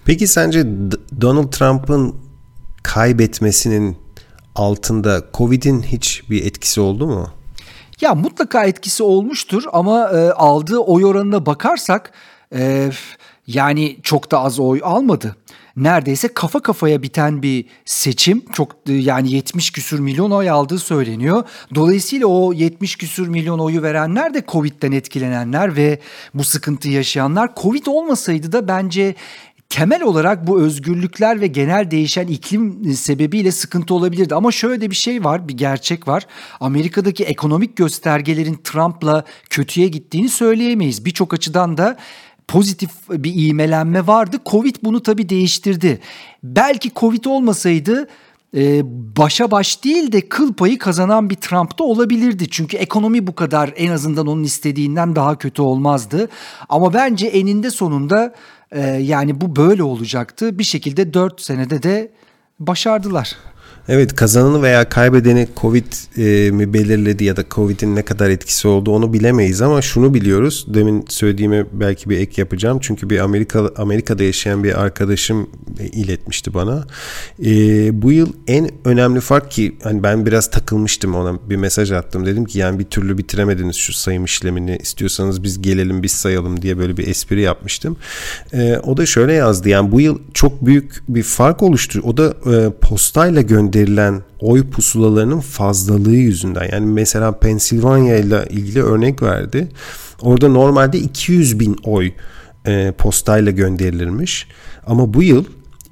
Peki sence Donald Trump'ın kaybetmesinin altında Covid'in hiç bir etkisi oldu mu? Ya mutlaka etkisi olmuştur ama e, aldığı oy oranına bakarsak e, yani çok da az oy almadı. Neredeyse kafa kafaya biten bir seçim. Çok e, yani 70 küsür milyon oy aldığı söyleniyor. Dolayısıyla o 70 küsür milyon oyu verenler de Covid'den etkilenenler ve bu sıkıntıyı yaşayanlar. Covid olmasaydı da bence temel olarak bu özgürlükler ve genel değişen iklim sebebiyle sıkıntı olabilirdi. Ama şöyle de bir şey var, bir gerçek var. Amerika'daki ekonomik göstergelerin Trump'la kötüye gittiğini söyleyemeyiz. Birçok açıdan da pozitif bir iğmelenme vardı. Covid bunu tabii değiştirdi. Belki Covid olmasaydı e, başa baş değil de kıl payı kazanan bir Trump da olabilirdi. Çünkü ekonomi bu kadar en azından onun istediğinden daha kötü olmazdı. Ama bence eninde sonunda ee, yani bu böyle olacaktı. Bir şekilde 4 senede de başardılar. Evet kazananı veya kaybedeni Covid e, mi belirledi ya da Covid'in ne kadar etkisi oldu onu bilemeyiz ama şunu biliyoruz. Demin söylediğime belki bir ek yapacağım. Çünkü bir Amerika Amerika'da yaşayan bir arkadaşım e, iletmişti bana. E, bu yıl en önemli fark ki hani ben biraz takılmıştım ona bir mesaj attım. Dedim ki yani bir türlü bitiremediniz şu sayım işlemini. istiyorsanız biz gelelim biz sayalım diye böyle bir espri yapmıştım. E, o da şöyle yazdı. Yani bu yıl çok büyük bir fark oluştu. O da e, postayla gönderdi gönderilen oy pusulalarının fazlalığı yüzünden. Yani mesela Pensilvanya ile ilgili örnek verdi. Orada normalde 200 bin oy e, postayla gönderilirmiş. Ama bu yıl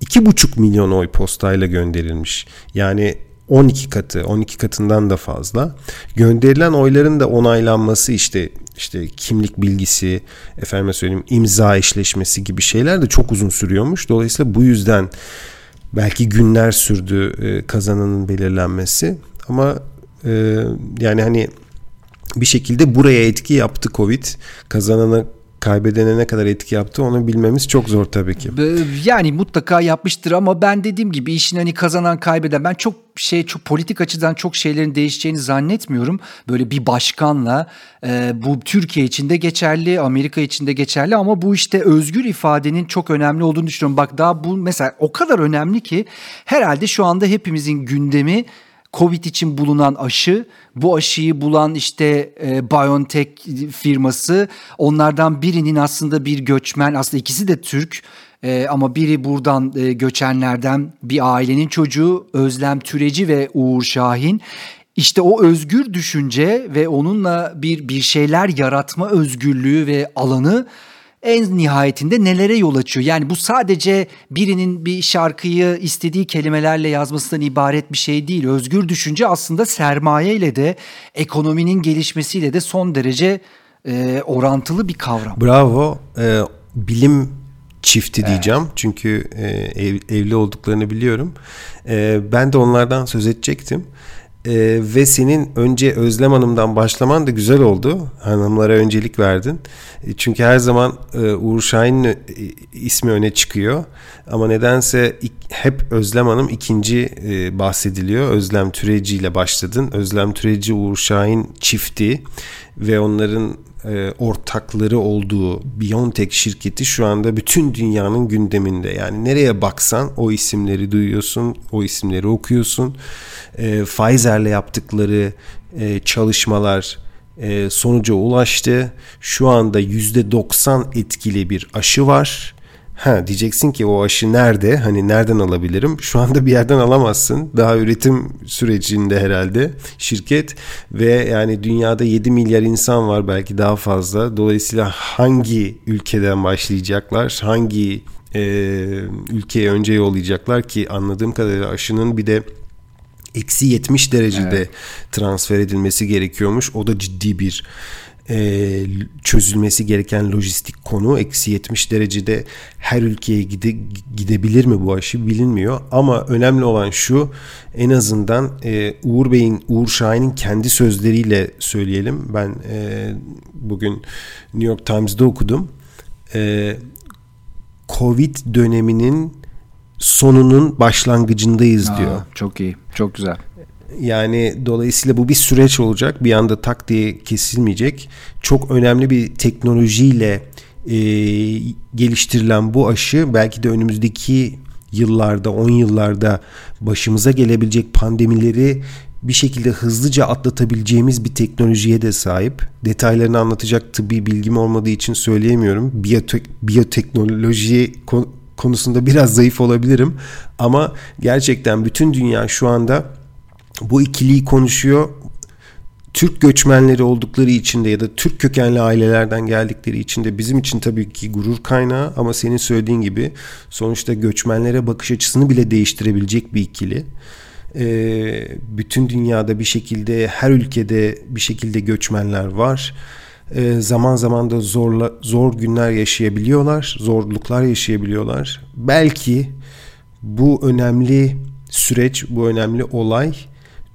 2,5 milyon oy postayla gönderilmiş. Yani 12 katı, 12 katından da fazla. Gönderilen oyların da onaylanması işte işte kimlik bilgisi, efendime söyleyeyim imza eşleşmesi gibi şeyler de çok uzun sürüyormuş. Dolayısıyla bu yüzden belki günler sürdü e, kazananın belirlenmesi ama e, yani hani bir şekilde buraya etki yaptı Covid. Kazanana kaybedene ne kadar etki yaptı onu bilmemiz çok zor tabii ki. Yani mutlaka yapmıştır ama ben dediğim gibi işin hani kazanan kaybeden ben çok şey çok politik açıdan çok şeylerin değişeceğini zannetmiyorum. Böyle bir başkanla e, bu Türkiye için de geçerli, Amerika için de geçerli ama bu işte özgür ifadenin çok önemli olduğunu düşünüyorum. Bak daha bu mesela o kadar önemli ki herhalde şu anda hepimizin gündemi Covid için bulunan aşı, bu aşıyı bulan işte e, BioNTech firması onlardan birinin aslında bir göçmen, aslında ikisi de Türk e, ama biri buradan e, göçenlerden bir ailenin çocuğu Özlem Türeci ve Uğur Şahin. İşte o özgür düşünce ve onunla bir bir şeyler yaratma özgürlüğü ve alanı en nihayetinde nelere yol açıyor? Yani bu sadece birinin bir şarkıyı istediği kelimelerle yazmasından ibaret bir şey değil. Özgür düşünce aslında sermaye ile de ekonominin gelişmesiyle de son derece e, orantılı bir kavram. Bravo. Ee, bilim çifti diyeceğim. Evet. Çünkü e, ev, evli olduklarını biliyorum. E, ben de onlardan söz edecektim. Ee, ve senin önce Özlem Hanım'dan başlaman da güzel oldu. Hanımlara öncelik verdin. E, çünkü her zaman e, Uğur Şahin'in ismi öne çıkıyor. Ama nedense hep Özlem Hanım ikinci e, bahsediliyor. Özlem Türeci ile başladın. Özlem Türeci Uğur Şahin çifti ve onların e, ortakları olduğu Biontech şirketi şu anda bütün dünyanın gündeminde. Yani nereye baksan o isimleri duyuyorsun, o isimleri okuyorsun. E, Pfizer'le yaptıkları e, çalışmalar e, sonuca ulaştı. Şu anda %90 etkili bir aşı var Ha diyeceksin ki o aşı nerede? Hani nereden alabilirim? Şu anda bir yerden alamazsın. Daha üretim sürecinde herhalde şirket ve yani dünyada 7 milyar insan var belki daha fazla. Dolayısıyla hangi ülkeden başlayacaklar? Hangi e, ülkeye önce yollayacaklar ki anladığım kadarıyla aşının bir de eksi 70 derecede evet. transfer edilmesi gerekiyormuş. O da ciddi bir e, çözülmesi gereken lojistik konu. Eksi 70 derecede her ülkeye gide, gidebilir mi bu aşı bilinmiyor. Ama önemli olan şu en azından e, Uğur Bey'in, Uğur Şahin'in kendi sözleriyle söyleyelim. Ben e, bugün New York Times'da okudum. E, Covid döneminin sonunun başlangıcındayız Aa, diyor. Çok iyi, çok güzel. Yani dolayısıyla bu bir süreç olacak. Bir anda tak diye kesilmeyecek. Çok önemli bir teknolojiyle e, geliştirilen bu aşı belki de önümüzdeki yıllarda, 10 yıllarda başımıza gelebilecek pandemileri bir şekilde hızlıca atlatabileceğimiz bir teknolojiye de sahip. Detaylarını anlatacak tıbbi bilgim olmadığı için söyleyemiyorum. Biyotek, biyoteknoloji konusunda biraz zayıf olabilirim ama gerçekten bütün dünya şu anda bu ikiliyi konuşuyor. Türk göçmenleri oldukları için de ya da Türk kökenli ailelerden geldikleri için de bizim için tabii ki gurur kaynağı ama senin söylediğin gibi sonuçta göçmenlere bakış açısını bile değiştirebilecek bir ikili. Ee, bütün dünyada bir şekilde her ülkede bir şekilde göçmenler var. Ee, zaman zaman da zorla, zor günler yaşayabiliyorlar, zorluklar yaşayabiliyorlar. Belki bu önemli süreç, bu önemli olay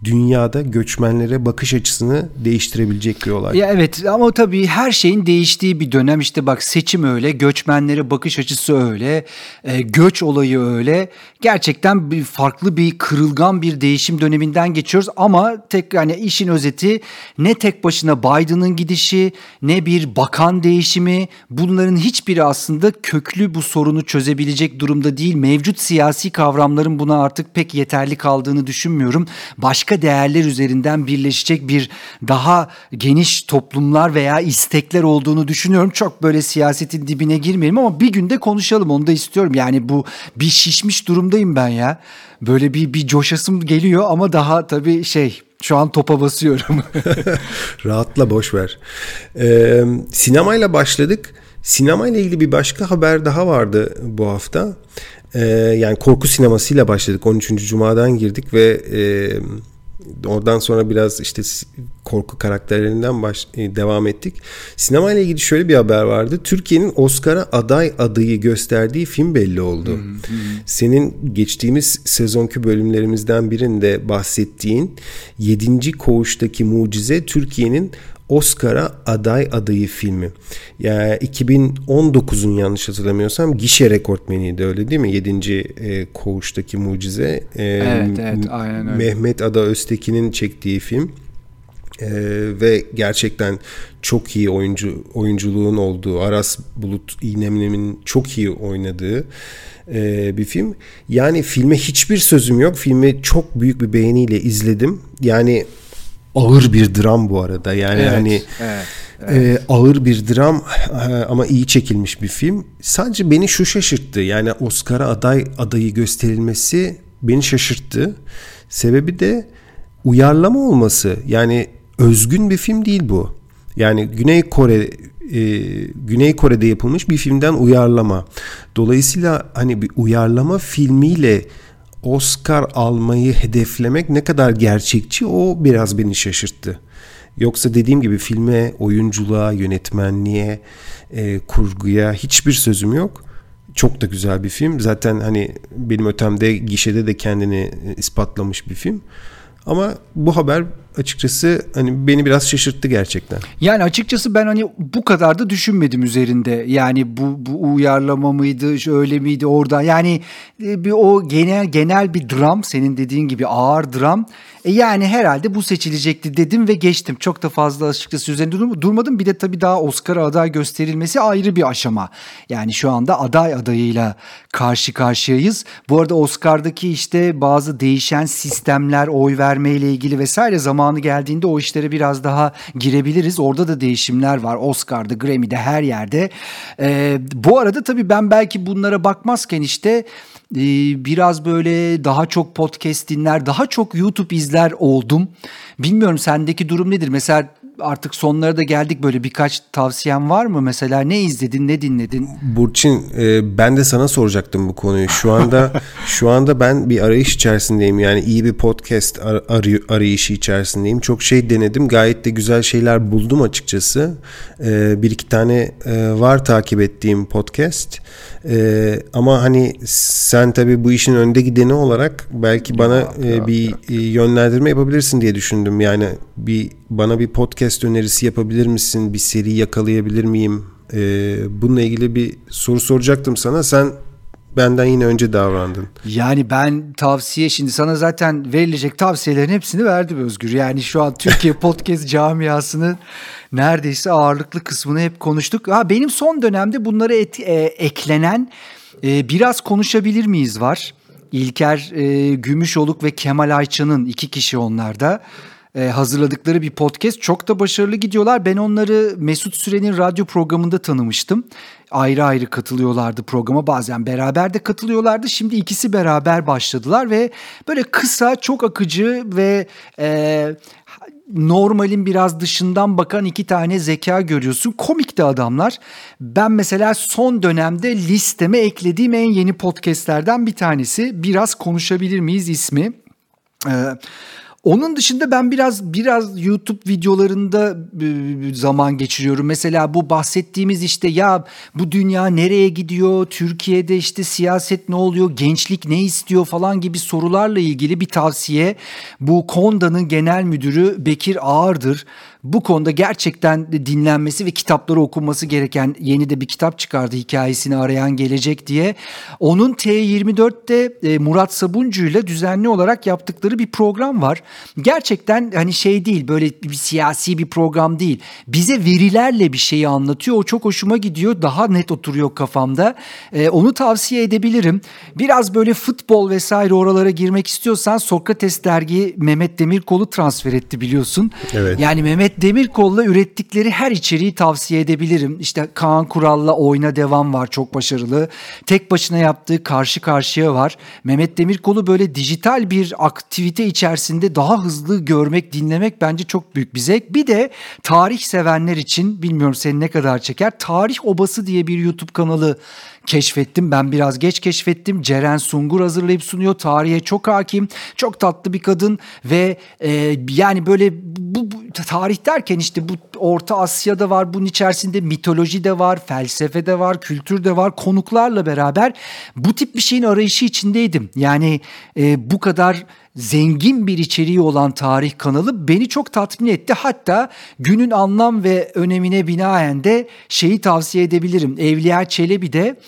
dünyada göçmenlere bakış açısını değiştirebilecek bir olay. Ya evet ama tabii her şeyin değiştiği bir dönem işte bak seçim öyle, göçmenlere bakış açısı öyle, e, göç olayı öyle. Gerçekten bir farklı bir kırılgan bir değişim döneminden geçiyoruz ama tek yani işin özeti ne tek başına Biden'ın gidişi ne bir bakan değişimi bunların hiçbiri aslında köklü bu sorunu çözebilecek durumda değil. Mevcut siyasi kavramların buna artık pek yeterli kaldığını düşünmüyorum. Başka başka değerler üzerinden birleşecek bir daha geniş toplumlar veya istekler olduğunu düşünüyorum. Çok böyle siyasetin dibine girmeyelim ama bir günde konuşalım onu da istiyorum. Yani bu bir şişmiş durumdayım ben ya. Böyle bir bir coşasım geliyor ama daha tabii şey şu an topa basıyorum. Rahatla boş ver. Ee, sinemayla başladık. Sinemayla ilgili bir başka haber daha vardı bu hafta. Ee, yani korku sinemasıyla başladık. 13. Cuma'dan girdik ve e, Oradan sonra biraz işte korku karakterlerinden baş, e, devam ettik. Sinema ile ilgili şöyle bir haber vardı. Türkiye'nin Oscar'a aday adayı gösterdiği film belli oldu. Hmm, hmm. Senin geçtiğimiz sezonki bölümlerimizden birinde bahsettiğin 7. Koğuş'taki Mucize Türkiye'nin Oscar'a aday adayı filmi. Yani 2019'un yanlış hatırlamıyorsam gişe rekortmeniydi öyle değil mi? 7. E, koğuştaki mucize. E, evet evet aynen öyle. Mehmet Ada Öztekin'in çektiği film. Ee, ve gerçekten çok iyi oyuncu oyunculuğun olduğu Aras Bulut İğnemli'nin çok iyi oynadığı e, bir film. Yani filme hiçbir sözüm yok. Filmi çok büyük bir beğeniyle izledim. Yani ağır bir dram bu arada. Yani evet, hani evet, evet. E, ağır bir dram e, ama iyi çekilmiş bir film. Sadece beni şu şaşırttı. Yani Oscar'a aday adayı gösterilmesi beni şaşırttı. Sebebi de uyarlama olması. Yani özgün bir film değil bu. Yani Güney Kore e, Güney Kore'de yapılmış bir filmden uyarlama. Dolayısıyla hani bir uyarlama filmiyle Oscar almayı hedeflemek ne kadar gerçekçi o biraz beni şaşırttı. Yoksa dediğim gibi filme, oyunculuğa, yönetmenliğe, e, kurguya hiçbir sözüm yok. Çok da güzel bir film. Zaten hani benim ötemde gişede de kendini ispatlamış bir film. Ama bu haber açıkçası hani beni biraz şaşırttı gerçekten. Yani açıkçası ben hani bu kadar da düşünmedim üzerinde. Yani bu bu uyarlama mıydı, öyle miydi orada. Yani e, bir o genel genel bir dram senin dediğin gibi ağır dram. E yani herhalde bu seçilecekti dedim ve geçtim. Çok da fazla açıkçası üzerinde durmadım. Bir de tabii daha Oscar'a aday gösterilmesi ayrı bir aşama. Yani şu anda aday adayıyla karşı karşıyayız. Bu arada Oscar'daki işte bazı değişen sistemler, oy verme ile ilgili vesaire zamanı geldiğinde o işlere biraz daha girebiliriz. Orada da değişimler var. Oscar'da, Grammy'de her yerde. Ee, bu arada tabii ben belki bunlara bakmazken işte biraz böyle daha çok podcast dinler, daha çok YouTube izler oldum. Bilmiyorum sendeki durum nedir? Mesela artık sonlara da geldik böyle birkaç tavsiyen var mı? Mesela ne izledin, ne dinledin? Burçin e, ben de sana soracaktım bu konuyu. Şu anda şu anda ben bir arayış içerisindeyim. Yani iyi bir podcast ar- arı- arayışı içerisindeyim. Çok şey denedim. Gayet de güzel şeyler buldum açıkçası. E, bir iki tane e, var takip ettiğim podcast. E, ama hani sen tabii bu işin önde gideni olarak belki bana e, bir e, yönlendirme yapabilirsin diye düşündüm. Yani bir bana bir podcast önerisi yapabilir misin? Bir seri yakalayabilir miyim? Ee, bununla ilgili bir soru soracaktım sana. Sen benden yine önce davrandın. Yani ben tavsiye şimdi sana zaten verilecek tavsiyelerin hepsini verdim Özgür. Yani şu an Türkiye podcast camiasının neredeyse ağırlıklı kısmını hep konuştuk. Ha benim son dönemde bunlara et, e, eklenen e, biraz konuşabilir miyiz var. İlker e, Gümüşoluk ve Kemal Ayça'nın iki kişi onlarda e, hazırladıkları bir podcast. Çok da başarılı gidiyorlar. Ben onları Mesut Süren'in radyo programında tanımıştım. Ayrı ayrı katılıyorlardı programa. Bazen beraber de katılıyorlardı. Şimdi ikisi beraber başladılar ve böyle kısa, çok akıcı ve e, normalin biraz dışından bakan iki tane zeka görüyorsun. Komik de adamlar. Ben mesela son dönemde listeme eklediğim en yeni podcastlerden bir tanesi. Biraz konuşabilir miyiz ismi? Ee, onun dışında ben biraz biraz YouTube videolarında e, zaman geçiriyorum. Mesela bu bahsettiğimiz işte ya bu dünya nereye gidiyor? Türkiye'de işte siyaset ne oluyor? Gençlik ne istiyor falan gibi sorularla ilgili bir tavsiye. Bu Konda'nın genel müdürü Bekir Ağırdır. Bu konuda gerçekten dinlenmesi ve kitapları okunması gereken yeni de bir kitap çıkardı hikayesini arayan gelecek diye. Onun T24'te e, Murat Sabuncu ile düzenli olarak yaptıkları bir program var. Gerçekten hani şey değil böyle bir siyasi bir program değil. Bize verilerle bir şeyi anlatıyor. O çok hoşuma gidiyor. Daha net oturuyor kafamda. E, onu tavsiye edebilirim. Biraz böyle futbol vesaire oralara girmek istiyorsan Sokrates dergi Mehmet Demirkol'u transfer etti biliyorsun. Evet. Yani Mehmet Demirkol'la ürettikleri her içeriği tavsiye edebilirim. İşte Kaan Kural'la Oyna Devam var çok başarılı. Tek başına yaptığı Karşı Karşıya var. Mehmet Demirkol'u böyle dijital bir aktivite içerisinde daha hızlı görmek, dinlemek bence çok büyük bir zevk. Bir de tarih sevenler için bilmiyorum seni ne kadar çeker. Tarih Obası diye bir YouTube kanalı keşfettim. Ben biraz geç keşfettim. Ceren Sungur hazırlayıp sunuyor. Tarihe çok hakim. Çok tatlı bir kadın ve e, yani böyle bu, bu tarih derken işte bu Orta Asya'da var. Bunun içerisinde mitoloji de var, felsefe de var, kültür de var. Konuklarla beraber bu tip bir şeyin arayışı içindeydim. Yani e, bu kadar zengin bir içeriği olan tarih kanalı beni çok tatmin etti. Hatta günün anlam ve önemine binaen de şeyi tavsiye edebilirim. Evliya Çelebi de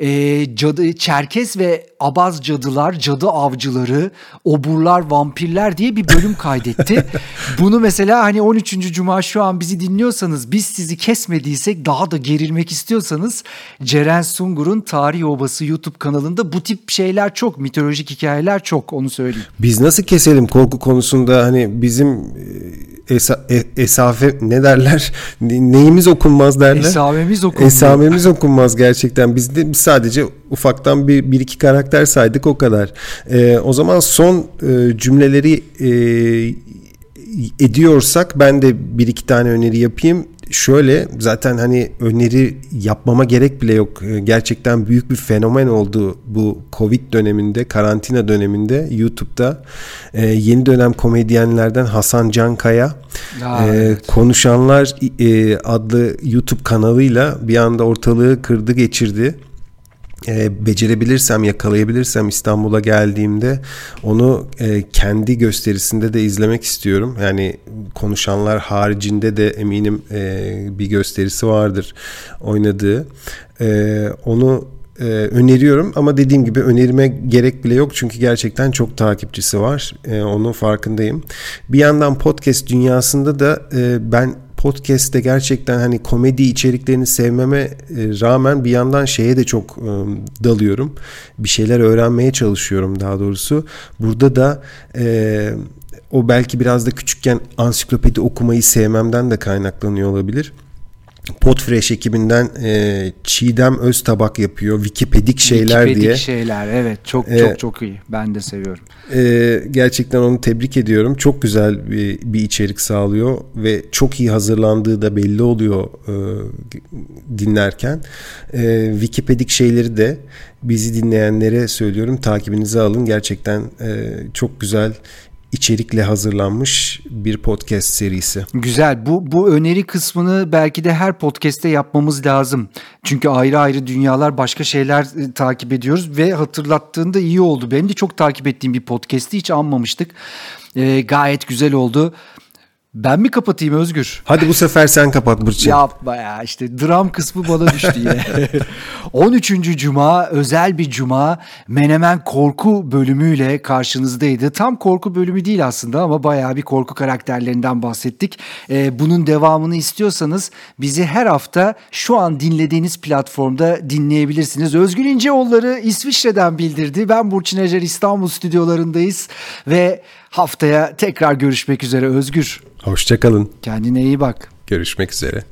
e, cadı, Çerkes ve Abaz cadılar, cadı avcıları, oburlar, vampirler diye bir bölüm kaydetti. Bunu mesela hani 13. Cuma şu an bizi dinliyorsanız biz sizi kesmediysek daha da gerilmek istiyorsanız Ceren Sungur'un Tarih Obası YouTube kanalında bu tip şeyler çok, mitolojik hikayeler çok onu söyleyeyim. Biz nasıl keselim korku konusunda hani bizim esa, e, esafe ne derler neyimiz okunmaz derler. Esamemiz okunmaz. Esamemiz okunmaz gerçekten. Biz de biz sadece ufaktan bir, bir iki karakter saydık o kadar. Ee, o zaman son e, cümleleri e, ediyorsak ben de bir iki tane öneri yapayım şöyle zaten hani öneri yapmama gerek bile yok. Gerçekten büyük bir fenomen oldu bu Covid döneminde, karantina döneminde YouTube'da. Ee, yeni dönem komedyenlerden Hasan Cankaya Aa, e, evet. Konuşanlar e, adlı YouTube kanalıyla bir anda ortalığı kırdı geçirdi e, becerebilirsem yakalayabilirsem İstanbul'a geldiğimde onu e, kendi gösterisinde de izlemek istiyorum. Yani konuşanlar haricinde de eminim e, bir gösterisi vardır oynadığı. E, onu e, öneriyorum ama dediğim gibi önerime gerek bile yok çünkü gerçekten çok takipçisi var. E, onun farkındayım. Bir yandan podcast dünyasında da e, ben podcast'te gerçekten hani komedi içeriklerini sevmeme e, rağmen bir yandan şeye de çok e, dalıyorum. Bir şeyler öğrenmeye çalışıyorum daha doğrusu. Burada da e, o belki biraz da küçükken ansiklopedi okumayı sevmemden de kaynaklanıyor olabilir. Podfresh ekibinden e, Çiğdem Öztabak yapıyor. Wikipedik şeyler Wikipedik diye. şeyler evet çok Ee, çok çok iyi. Ben de seviyorum. E, gerçekten onu tebrik ediyorum. Çok güzel bir, bir içerik sağlıyor ve çok iyi hazırlandığı da belli oluyor e, dinlerken. E, Wikipedik şeyleri de bizi dinleyenlere söylüyorum. Takibinize alın. Gerçekten e, çok güzel içerikle hazırlanmış bir podcast serisi. Güzel. Bu bu öneri kısmını belki de her podcast'te yapmamız lazım. Çünkü ayrı ayrı dünyalar, başka şeyler e, takip ediyoruz ve hatırlattığında iyi oldu. Benim de çok takip ettiğim bir podcast'i hiç anmamıştık. E, gayet güzel oldu. Ben mi kapatayım Özgür? Hadi bu sefer sen kapat Burçin. Yapma ya işte dram kısmı bana düştü yine. 13. Cuma özel bir cuma Menemen korku bölümüyle karşınızdaydı. Tam korku bölümü değil aslında ama bayağı bir korku karakterlerinden bahsettik. Ee, bunun devamını istiyorsanız bizi her hafta şu an dinlediğiniz platformda dinleyebilirsiniz. Özgür İnceoğulları İsviçre'den bildirdi. Ben Burçin Acar İstanbul stüdyolarındayız ve haftaya tekrar görüşmek üzere Özgür. Hoşçakalın. Kendine iyi bak. Görüşmek üzere.